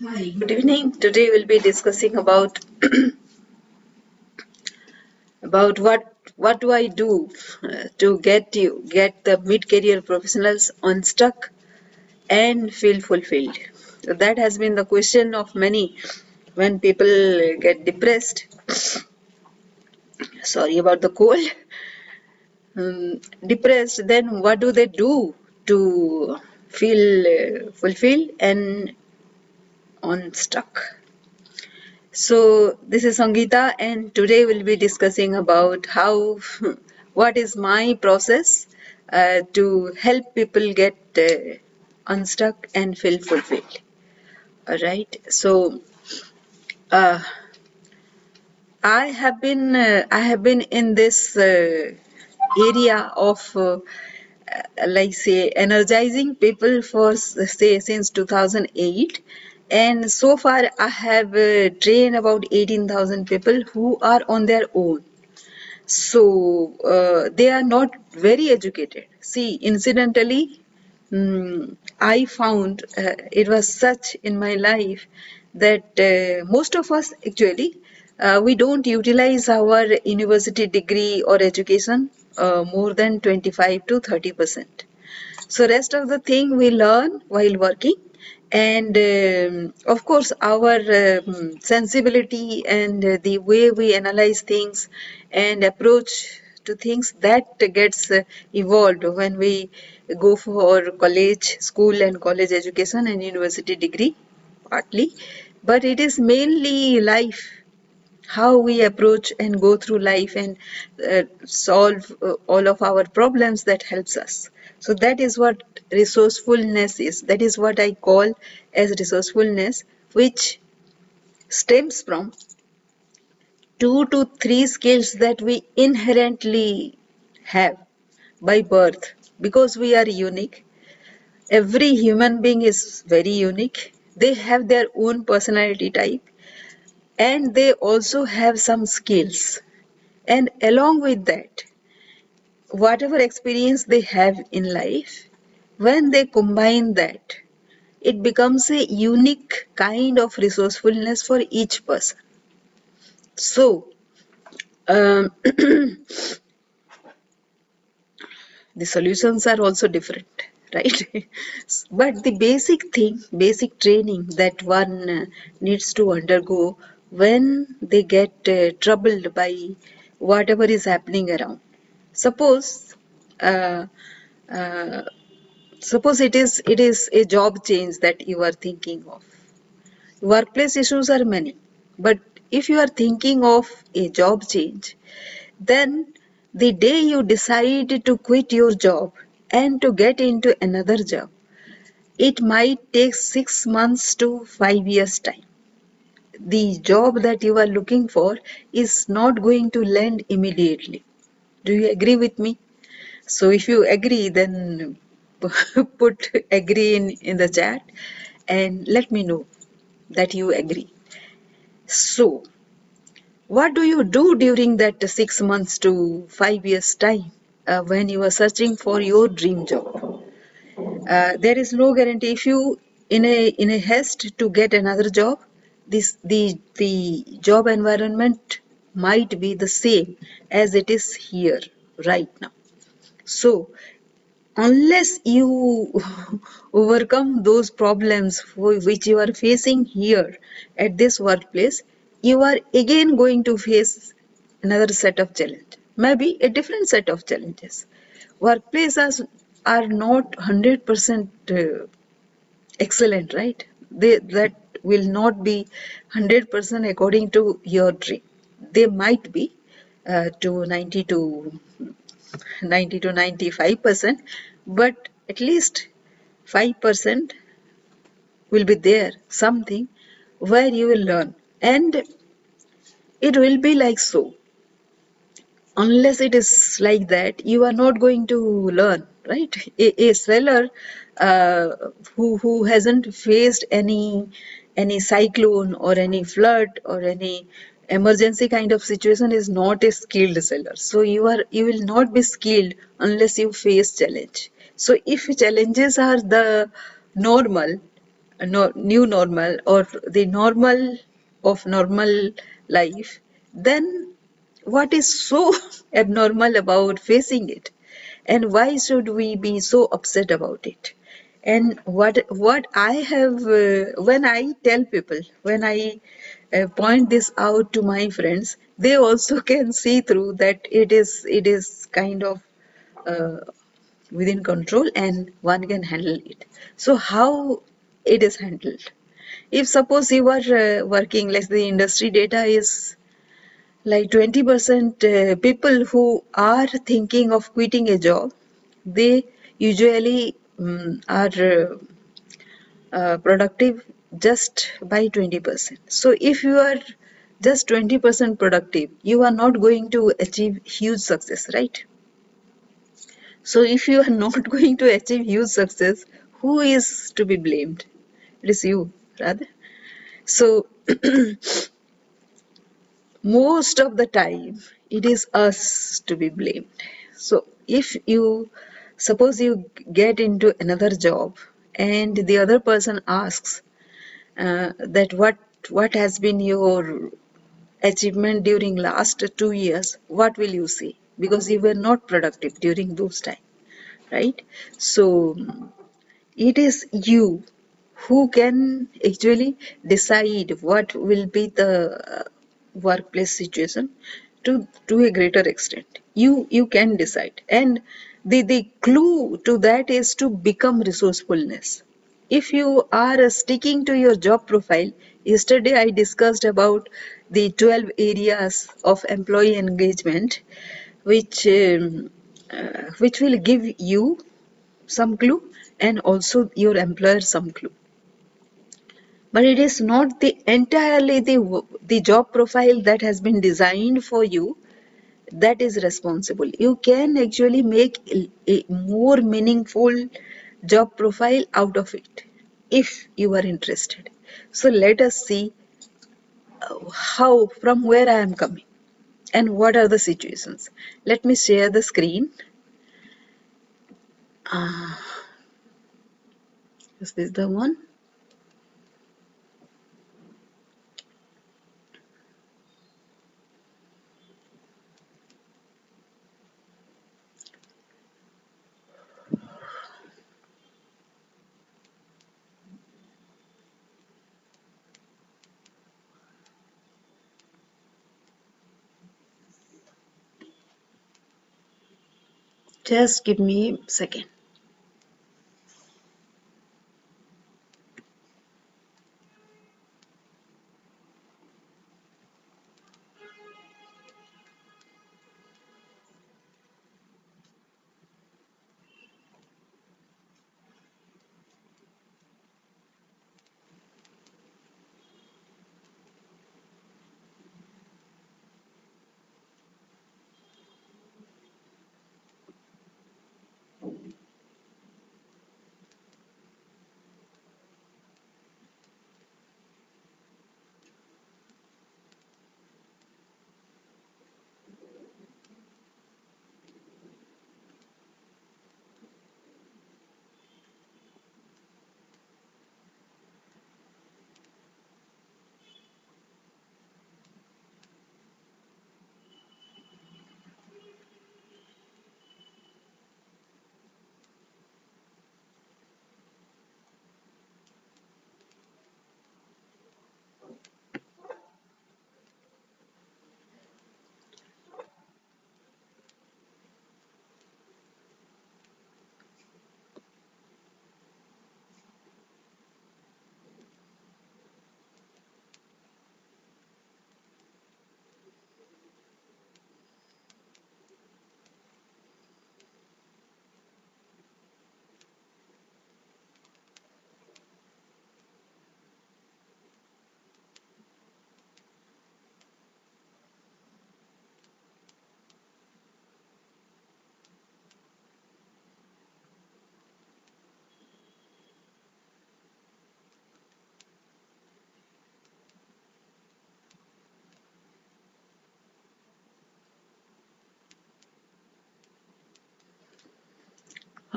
Hi, good evening. Today we'll be discussing about about what what do I do uh, to get you get the mid-career professionals unstuck and feel fulfilled. So that has been the question of many when people get depressed. Sorry about the cold. Um, depressed, then what do they do to feel uh, fulfilled and unstuck? So this is Sangeeta and today we'll be discussing about how what is my process uh, to help people get uh, unstuck and feel fulfilled. All right. So uh, I have been uh, I have been in this uh, area of uh, like say energizing people for say since 2008 and so far I have uh, trained about 18,000 people who are on their own. So uh, they are not very educated. See incidentally mm, I found uh, it was such in my life that uh, most of us actually uh, we don't utilize our university degree or education uh, more than 25 to 30 percent. So rest of the thing we learn while working and um, of course our um, sensibility and the way we analyze things and approach to things that gets uh, evolved when we go for college school and college education and university degree partly. But it is mainly life how we approach and go through life and uh, solve uh, all of our problems that helps us. So that is what resourcefulness is. That is what i call as resourcefulness which stems from two to three skills that we inherently have by birth. Because we are unique every human being is very unique. They have their own personality type and they also have some skills. And along with that whatever experience they have in life when they combine that it becomes a unique kind of resourcefulness for each person. So um, the solutions are also different right? But the basic thing basic training that one uh, needs to undergo when they get uh, troubled by whatever is happening around suppose uh, uh, suppose it is it is a job change that you are thinking of workplace issues are many but if you are thinking of a job change then the day you decide to quit your job and to get into another job, it might take six months to five years' time. The job that you are looking for is not going to land immediately. Do you agree with me? So if you agree, then put agree in, in the chat and let me know that you agree. So What do you do during that six months to five years time uh, when you are searching for your dream job? Uh, there is no guarantee if you in a in a haste to get another job, this the the job environment might be the same as it is here right now. So unless you overcome those problems wh- which you are facing here at this workplace you are again going to face another set of challenge maybe a different set of challenges workplaces are not 100% uh, excellent right they that will not be 100% according to your dream. They might be uh, to 90 to 90 to 95 percent but at least 5 percent will be there something where you will learn. And it will be like so. Unless it is like that you are not going to learn right? A, a seller uh, who who hasn't faced any any cyclone or any flood or any emergency kind of situation is not a skilled seller so you are you will not be skilled unless you face challenge so if challenges are the normal no, new normal or the normal of normal life, then what is so abnormal about facing it? And why should we be so upset about it? And what what I have uh, when I tell people when I uh, point this out to my friends, they also can see through that it is it is kind of uh, within control and one can handle it. So how it is handled? If suppose you are uh, working, like the industry data is like 20% uh, people who are thinking of quitting a job, they usually um, are uh, uh, productive just by 20%. So if you are just 20% productive, you are not going to achieve huge success, right? So if you are not going to achieve huge success, who is to be blamed? It is you, rather. So most of the time, it is us to be blamed. So if you suppose you get into another job and the other person asks uh, that what what has been your achievement during last two years, what will you say? Because you were not productive during those time, right? So it is you who can actually decide what will be the uh, workplace situation to to a greater extent you you can decide and the the clue to that is to become resourcefulness. If you are sticking to your job profile yesterday i discussed about the 12 areas of employee engagement which um, uh, which will give you some clue and also your employer some clue. But it is not the entirely the the job profile that has been designed for you that is responsible. You can actually make a more meaningful job profile out of it if you are interested. So let us see uh, how from where i am coming and what are the situations. Let me share the screen. Uh, is this the one just give me a second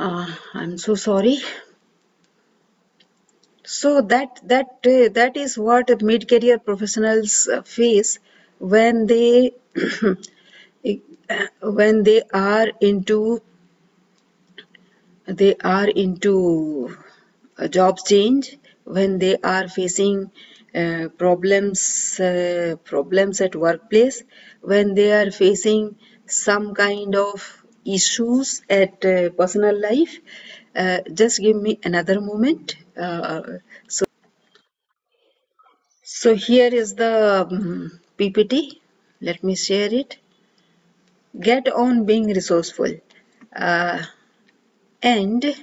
uh, i'm so sorry. So that that uh, that is what mid-career professionals uh, face when they when they are into they are into a job change when they are facing uh, problems uh, problems at workplace when they are facing some kind of issues at uh, personal life. Uh, just give me another moment. Uh, so so here is the um, ppt let me share it. Get on being resourceful. And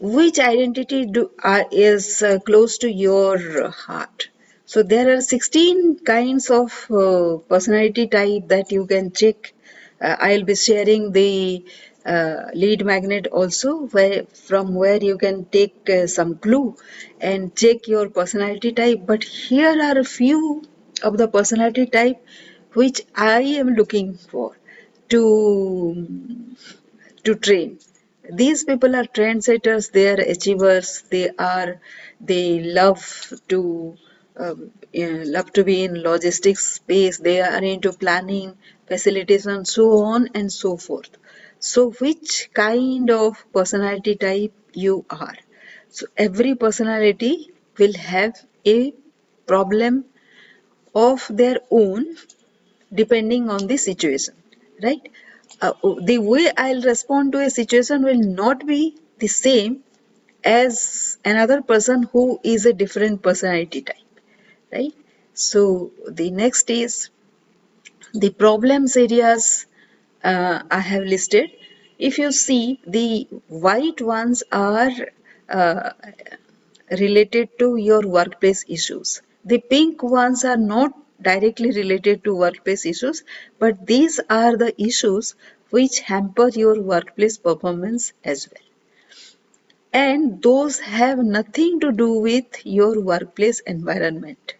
which identity do, uh, is uh, close to your heart? So there are 16 kinds of uh, personality type that you can check i'll be sharing the uh, lead magnet also where from where you can take uh, some clue and check your personality type. But here are a few of the personality type which i am looking for to to train. These people are trendsetters. They are achievers. They are they love to um, yeah, love to be in logistics space. They are into planning facilities and so on and so forth. So which kind of personality type you are? So every personality will have a problem of their own depending on the situation right? Uh, the way i'll respond to a situation will not be the same as another person who is a different personality type right? So the next is the problems areas uh, i have listed if you see the white ones are uh, related to your workplace issues. The pink ones are not directly related to workplace issues, but these are the issues which hamper your workplace performance as well. And those have nothing to do with your workplace environment.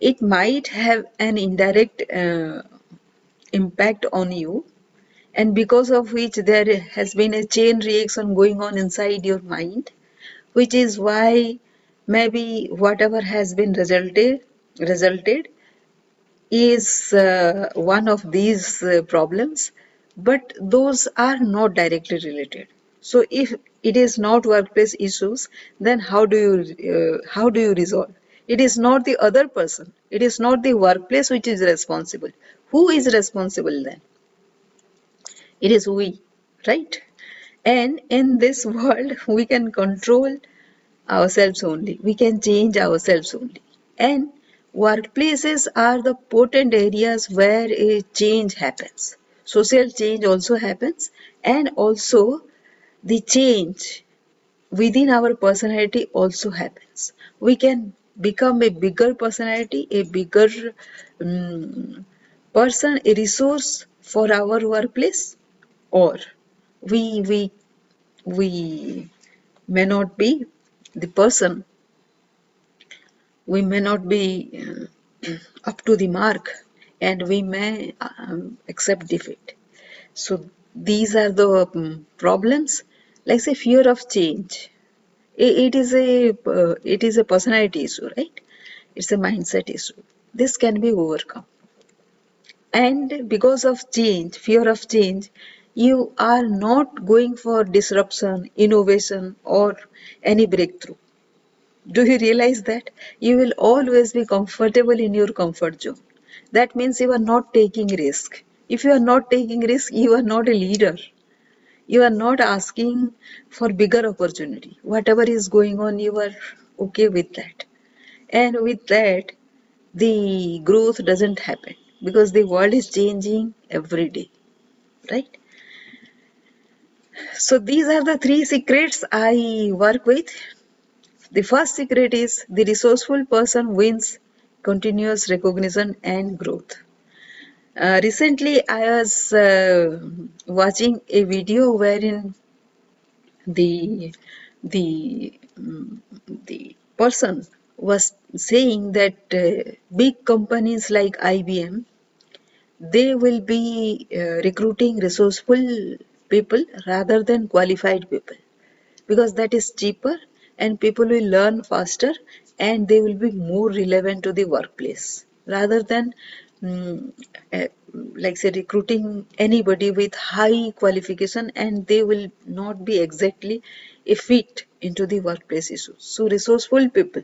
It might have an indirect uh, impact on you, and because of which there has been a chain reaction going on inside your mind which is why maybe whatever has been resulted resulted is uh, one of these uh, problems but those are not directly related. So if it is not workplace issues then how do you uh, how do you resolve it is not the other person. It is not the workplace which is responsible. Who is responsible then? It is we right? And in this world we can control ourselves only. We can change ourselves only. And workplaces are the potent areas where a change happens. Social change also happens. And also the change within our personality also happens. We can become a bigger personality a bigger um, person a resource for our workplace? Or we we we may not be the person. We may not be uh, up to the mark and we may um, accept defeat. So these are the um, problems. Like say fear of change it is a uh, it is a personality issue right? It's a mindset issue. This can be overcome. And because of change fear of change you are not going for disruption innovation or any breakthrough. Do you realize that? You will always be comfortable in your comfort zone. That means you are not taking risk. If you are not taking risk you are not a leader you are not asking for bigger opportunity. Whatever is going on you are okay with that. And with that the growth doesn't happen because the world is changing every day right? So these are the three secrets i work with. The first secret is the resourceful person wins continuous recognition and growth uh, recently i was uh, watching a video wherein the the mm, the person was saying that uh, big companies like IBM they will be uh, recruiting resourceful people rather than qualified people. Because that is cheaper and people will learn faster and they will be more relevant to the workplace rather than mm, like say recruiting anybody with high qualification and they will not be exactly a fit into the workplace issues so resourceful people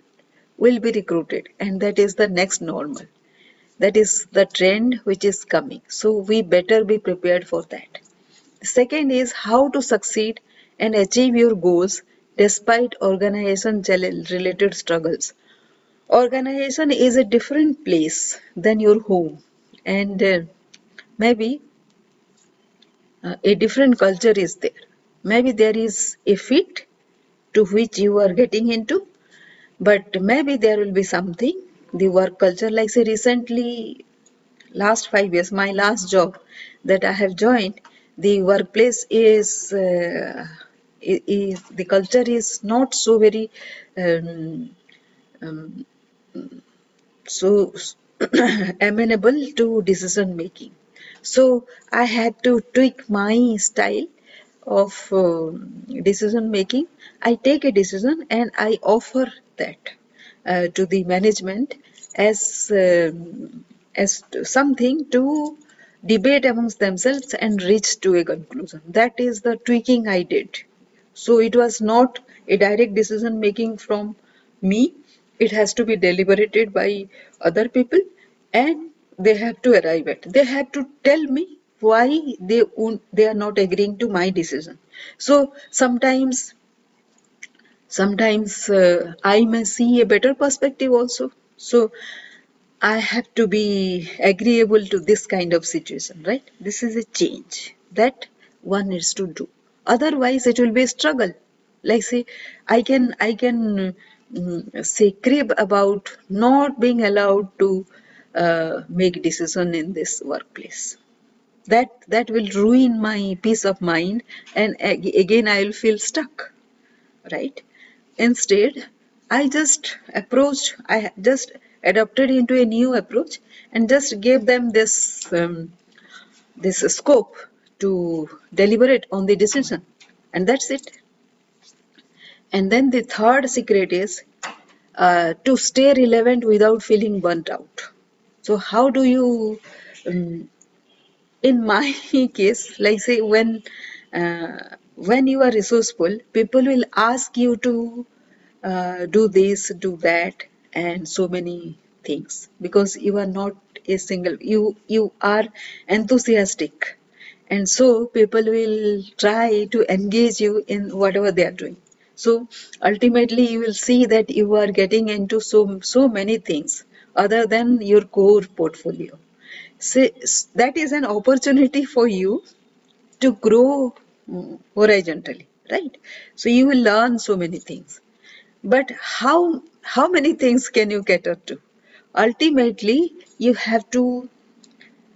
will be recruited and that is the next normal. That is the trend which is coming. So we better be prepared for that. Second is how to succeed and achieve your goals despite organization related struggles organization is a different place than your home. And uh, maybe uh, a different culture is there. Maybe there is a fit to which you are getting into but maybe there will be something. The work culture like say recently last five years my last job that i have joined the workplace is, uh, is the culture is not so very um, um, so amenable to decision making. So i had to tweak my style of uh, decision making. I take a decision and i offer that uh, to the management as uh, as something to debate amongst themselves and reach to a conclusion. That is the tweaking i did. So it was not a direct decision making from me it has to be deliberated by other people and they have to arrive at. They have to tell me why they they are not agreeing to my decision. So sometimes sometimes uh, i may see a better perspective also. So i have to be agreeable to this kind of situation right? This is a change that one needs to do. Otherwise it will be a struggle. Like say i can i can say crib about not being allowed to uh, make decision in this workplace. That that will ruin my peace of mind and again i will feel stuck right? Instead i just approached i just adopted into a new approach and just gave them this um, this scope to deliberate on the decision. And that's it and then the third secret is uh, to stay relevant without feeling burnt out. So how do you, um, in my case, like say when uh, when you are resourceful, people will ask you to uh, do this, do that, and so many things because you are not a single. You you are enthusiastic, and so people will try to engage you in whatever they are doing so ultimately you will see that you are getting into so so many things other than your core portfolio. So that is an opportunity for you to grow horizontally right? So you will learn so many things. But how how many things can you cater to? Ultimately you have to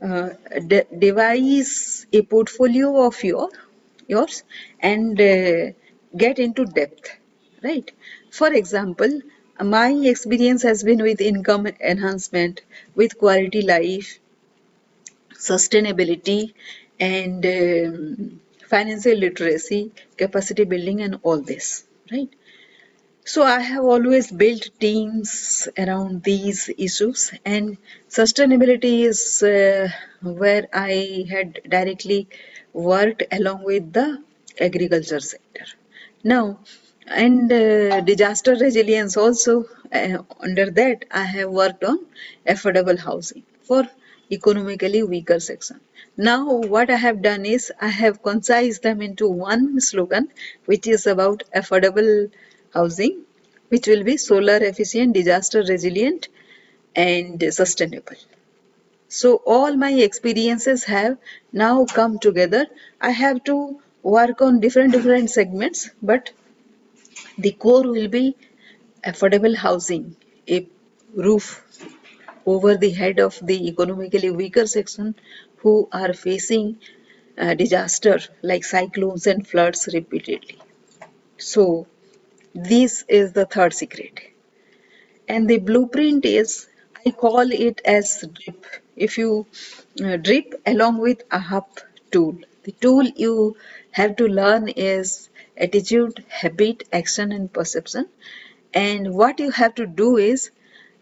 uh, de devise a portfolio of your yours and uh, get into depth right for example my experience has been with income enhancement with quality life sustainability and um, financial literacy capacity building and all this right so I have always built teams around these issues and sustainability is uh, where I had directly worked along with the agriculture sector. Now, and uh, disaster resilience also uh, under that I have worked on affordable housing for economically weaker section. Now what I have done is I have concised them into one slogan which is about affordable housing which will be solar efficient, disaster resilient and sustainable. So all my experiences have now come together. I have to work on different different segments but the core will be affordable housing. A roof over the head of the economically weaker section who are facing uh, disaster like cyclones and floods repeatedly. So this is the third secret. And the blueprint is i call it as drip. If you uh, drip along with AHAP tool the tool you have to learn is attitude, habit, action, and perception. And what you have to do is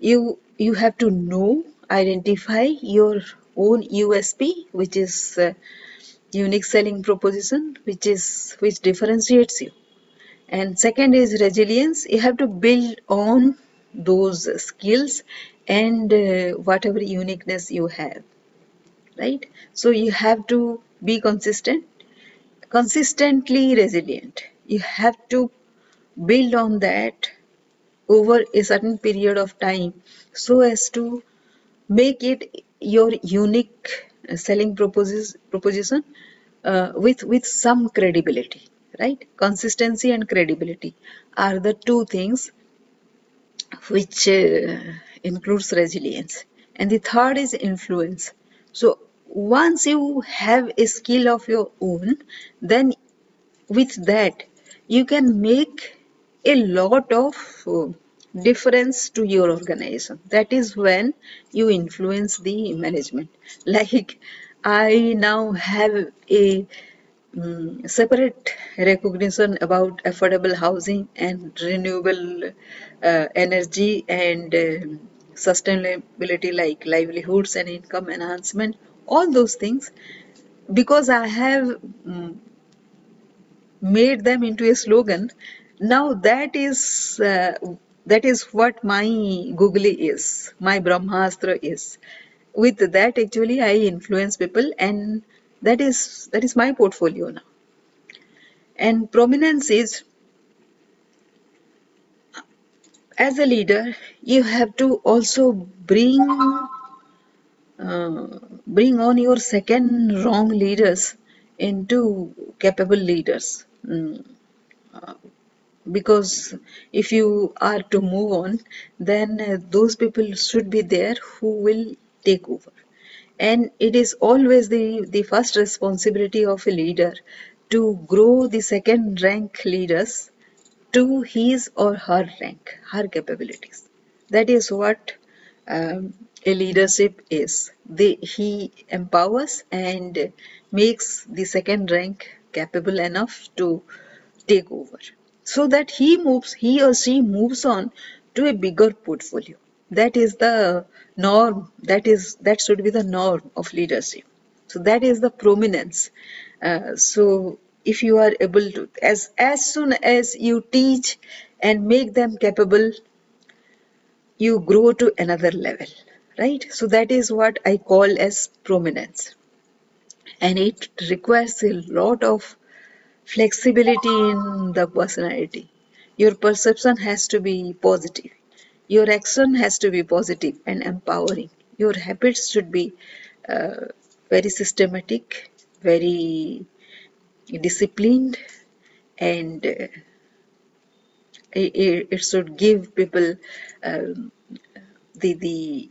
you you have to know, identify your own USP, which is uh, unique selling proposition, which is which differentiates you. And second is resilience. You have to build on those skills and uh, whatever uniqueness you have right so you have to be consistent consistently resilient. You have to build on that over a certain period of time so as to make it your unique uh, selling proposis- proposition uh, with with some credibility right? Consistency and credibility are the two things which uh, includes resilience. And the third is influence. So once you have a skill of your own then with that you can make a lot of uh, difference to your organization. That is when you influence the management. Like i now have a mm, separate recognition about affordable housing and renewable uh, energy and um sustainability like livelihoods and income enhancement all those things because i have mm, made them into a slogan now that is uh, that is what my googly is my brahmastra is. With that actually i influence people and that is that is my portfolio now. And prominence is as a leader you have to also bring uh, bring on your second wrong leaders into capable leaders. Mm, uh, because if you are to move on then uh, those people should be there who will take over. And it is always the the first responsibility of a leader to grow the second rank leaders to his or her rank her capabilities. That is what um, leadership is. They, he empowers and makes the second rank capable enough to take over. So that he moves he or she moves on to a bigger portfolio. That is the norm that is that should be the norm of leadership. So that is the prominence. Uh, so if you are able to as as soon as you teach and make them capable you grow to another level right? So that is what i call as prominence. And it requires a lot of flexibility in the personality. Your perception has to be positive. Your action has to be positive and empowering. Your habits should be uh, very systematic very disciplined and uh, it, it should give people um, the the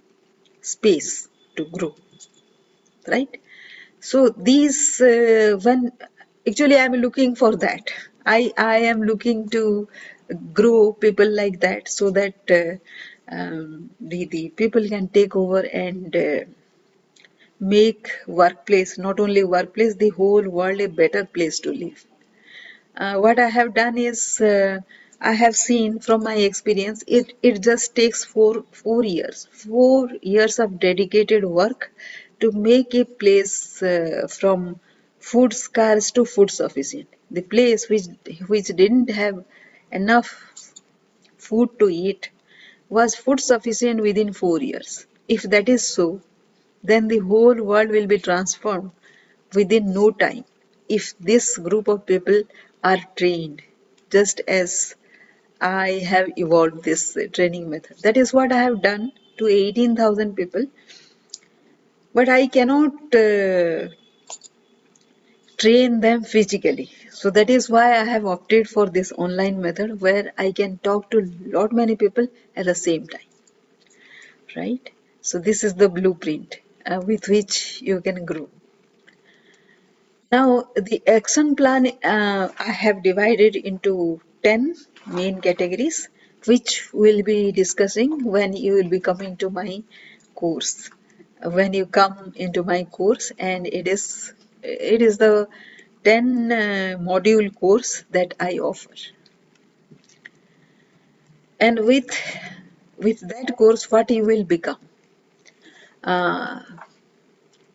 space to grow right? So these uh, when actually i'm looking for that. I i am looking to grow people like that so that uh, um, the the people can take over and uh, make workplace not only workplace the whole world a better place to live. Uh, what I have done is uh, I have seen from my experience it, it just takes four four years four years of dedicated work to make a place uh, from food scarce to food sufficient. The place which which didn't have enough food to eat was food sufficient within four years. If that is so then the whole world will be transformed within no time if this group of people are trained just as I have evolved this training method. That is what I have done to 18,000 people. But I cannot uh, train them physically. So that is why I have opted for this online method where I can talk to lot many people at the same time. Right? So this is the blueprint uh, with which you can grow. Now, the action plan uh, I have divided into 10 main categories, which we'll be discussing when you will be coming to my course. When you come into my course, and it is it is the 10 uh, module course that I offer. And with, with that course, what you will become? Uh,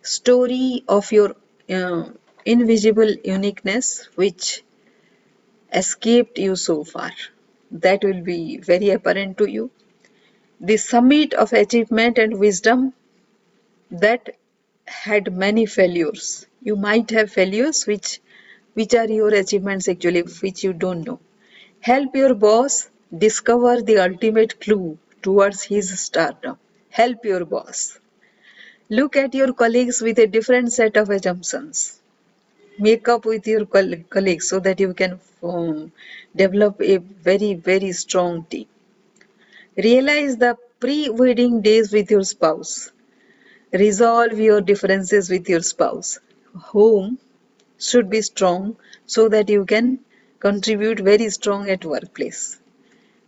story of your uh, invisible uniqueness which escaped you so far. That will be very apparent to you. The summit of achievement and wisdom that had many failures. You might have failures which which are your achievements actually which you don't know. Help your boss discover the ultimate clue towards his stardom. Help your boss. Look at your colleagues with a different set of assumptions. Make up with your colleagues so that you can um, develop a very, very strong team. Realize the pre-wedding days with your spouse. Resolve your differences with your spouse. Home should be strong so that you can contribute very strong at workplace.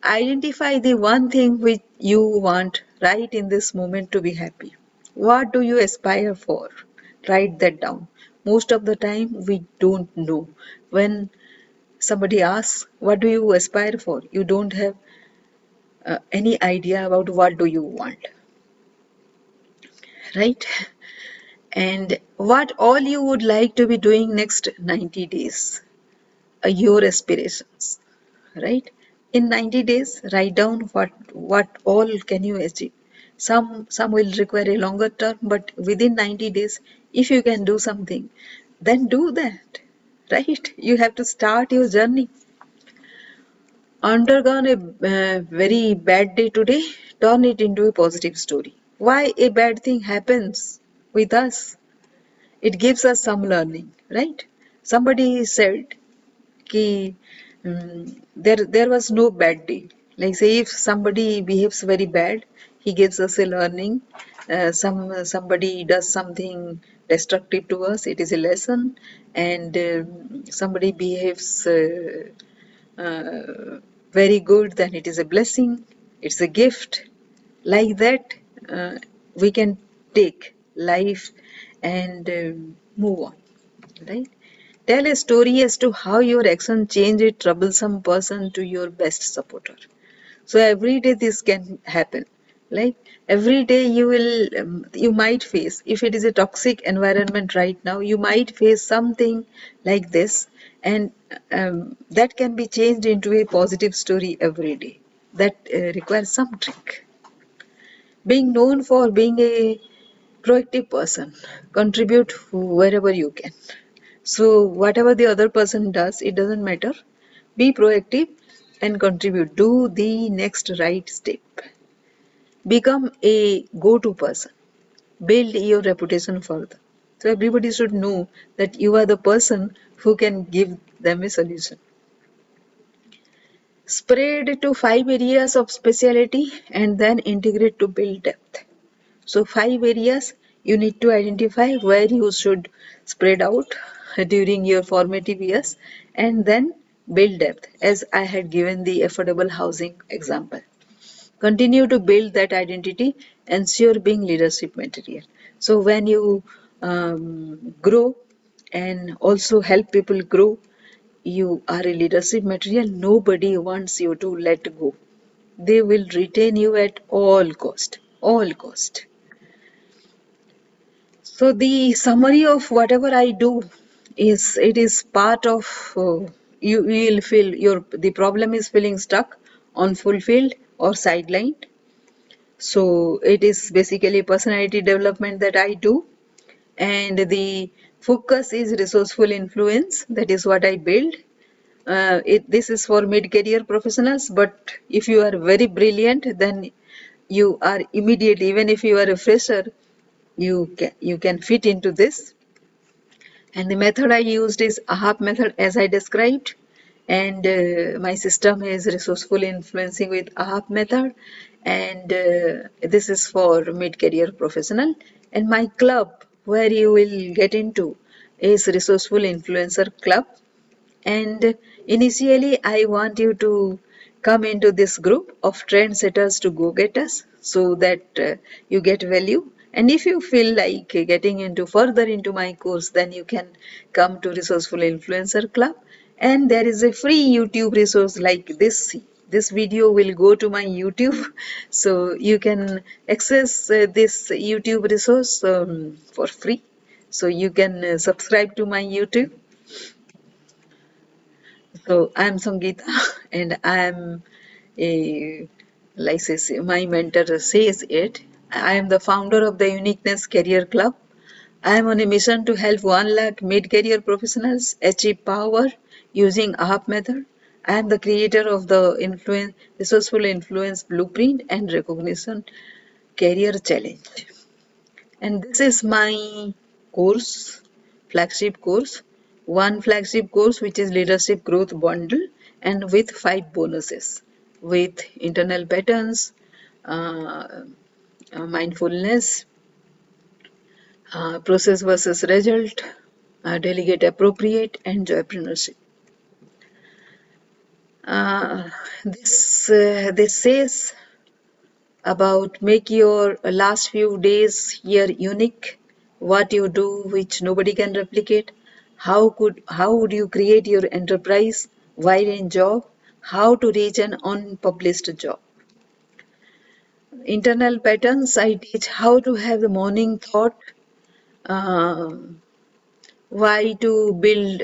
Identify the one thing which you want right in this moment to be happy. What do you aspire for? Write that down. Most of the time we don't know. When somebody asks, what do you aspire for? You don't have uh, any idea about what do you want. Right? And what all you would like to be doing next 90 days uh, your aspirations. Right? In 90 days write down what what all can you achieve. Some some will require a longer term but within 90 days if you can do something then do that right you have to start your journey undergone a uh, very bad day today turn it into a positive story why a bad thing happens with us. It gives us some learning, right? Somebody said ki, um, there, there was no bad day. Like say if somebody behaves very bad, he gives us a learning. Uh, some somebody does something destructive to us, it is a lesson. And uh, somebody behaves uh, uh, very good, then it is a blessing. It's a gift. Like that, uh, we can take life and uh, move on right tell a story as to how your action changed a troublesome person to your best supporter so every day this can happen like every day you will um, you might face if it is a toxic environment right now you might face something like this. And um, that can be changed into a positive story every day that uh, requires some trick. Being known for being a proactive person contribute wherever you can. So whatever the other person does it doesn't matter. Be proactive and contribute. Do the next right step become a go-to person build your reputation further so everybody should know that you are the person who can give them a solution spread to five areas of speciality and then integrate to build depth. So five areas you need to identify where you should spread out during your formative years and then build depth as I had given the affordable housing example. Continue to build that identity, ensure being leadership material. So when you um, grow and also help people grow, you are a leadership material. Nobody wants you to let go. They will retain you at all cost all cost. So the summary of whatever i do is it is part of uh, you will feel your the problem is feeling stuck unfulfilled or sidelined. So it is basically personality development that i do. And the focus is resourceful influence. That is what I build. Uh, it, this is for mid-career professionals but if you are very brilliant then you are immediately even if you are a fresher you can you can fit into this. And the method I used is AHAP method as I described and uh, my system is resourceful influencing with AHAP method. And uh, this is for mid-career professional. And my club where you will get into is resourceful influencer club. And initially I want you to come into this group of trendsetters to go-getters so that uh, you get value. And if you feel like getting into further into my course then you can come to resourceful influencer club and there is a free youtube resource like this. This video will go to my youtube. So you can access uh, this youtube resource um, for free. So you can uh, subscribe to my youtube. So i'm sangeeta and i'm a like my mentor says it. I am the founder of the Uniqueness Career Club. I am on a mission to help 1 lakh mid-career professionals achieve power using AHAP method. I am the creator of the influence, Resourceful Influence Blueprint and Recognition Career Challenge. And this is my course, flagship course. One flagship course which is Leadership Growth Bundle and with five bonuses with internal patterns, uh, uh, mindfulness, uh, process versus result, uh, delegate appropriate, and joypreneurship. This uh, this says about make your last few days here unique. What you do, which nobody can replicate. How could how would you create your enterprise wide in job? How to reach an unpublished job internal patterns i teach how to have the morning thought uh, why to build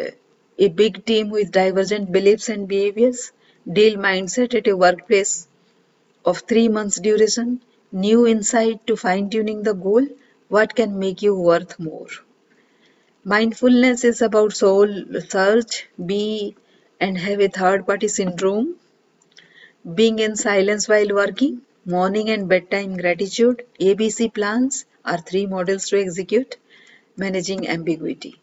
a big team with divergent beliefs and behaviors deal mindset at a workplace of three months duration new insight to fine tuning the goal what can make you worth more mindfulness is about soul search be and have a third party syndrome being in silence while working Morning and bedtime gratitude, ABC plans are three models to execute, managing ambiguity.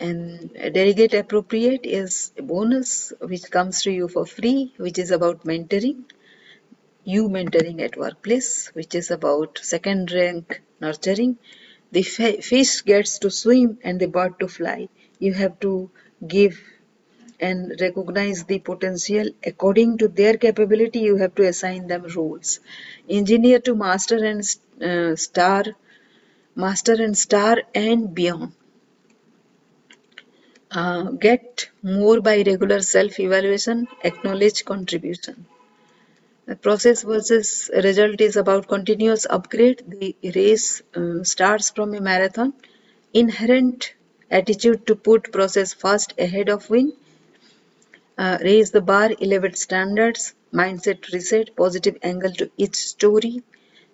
And delegate appropriate is a bonus which comes to you for free, which is about mentoring. You mentoring at workplace, which is about second rank nurturing. The fish gets to swim and the bird to fly. You have to give and recognize the potential according to their capability you have to assign them roles engineer to master and uh, star master and star and beyond uh, get more by regular self evaluation acknowledge contribution. The process versus result is about continuous upgrade. The race uh, starts from a marathon. Inherent attitude to put process first ahead of win. Uh, raise the bar, elevate standards, mindset reset, positive angle to each story,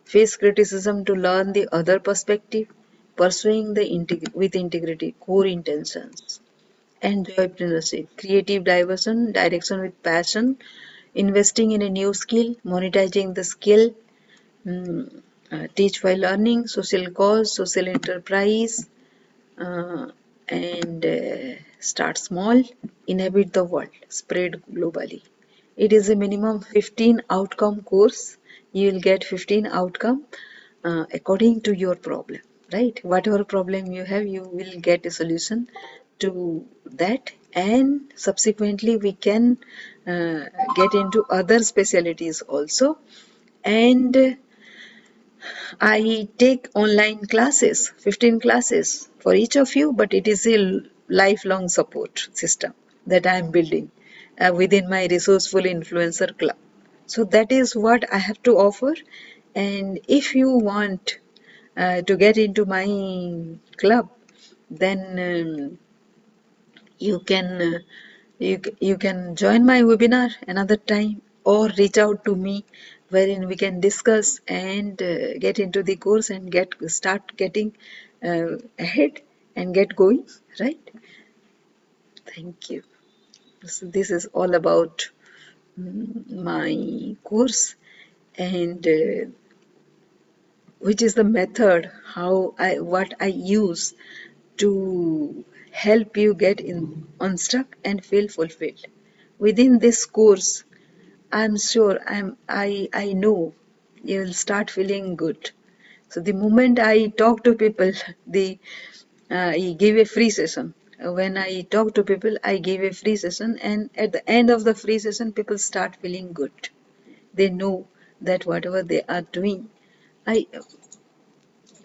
face criticism to learn the other perspective, pursuing the integ with integrity, core intentions, entrepreneurship, creative diversion, direction with passion, investing in a new skill, monetizing the skill, um, uh, teach while learning, social cause, social enterprise, uh, and uh, start small inhabit the world spread globally. It is a minimum 15 outcome course. You will get 15 outcome uh, according to your problem right? Whatever problem you have you will get a solution to that and subsequently we can uh, get into other specialties also and I take online classes, 15 classes for each of you, but it is a lifelong support system that I am building uh, within my resourceful influencer club. So that is what I have to offer. And if you want uh, to get into my club, then um, you can uh, you, you can join my webinar another time or reach out to me wherein we can discuss and uh, get into the course and get start getting uh, ahead and get going right? Thank you. So this is all about mm, my course and uh, which is the method how I what I use to help you get in unstuck and feel fulfilled within this course I'm sure I'm I I know you will start feeling good. So the moment I talk to people, the uh, I give a free session. When I talk to people, I give a free session, and at the end of the free session, people start feeling good. They know that whatever they are doing, I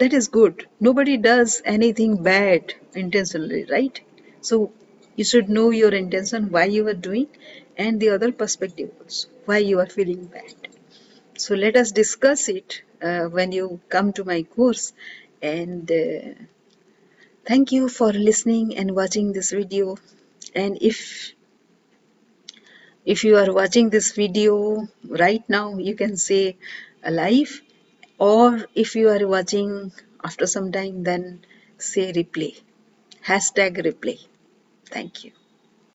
that is good. Nobody does anything bad intentionally right? So you should know your intention why you are doing and the other perspective also why you are feeling bad. So let us discuss it uh, when you come to my course. And uh, thank you for listening and watching this video. And if if you are watching this video right now you can say alive or if you are watching after some time then say replay. Hashtag replay. Thank you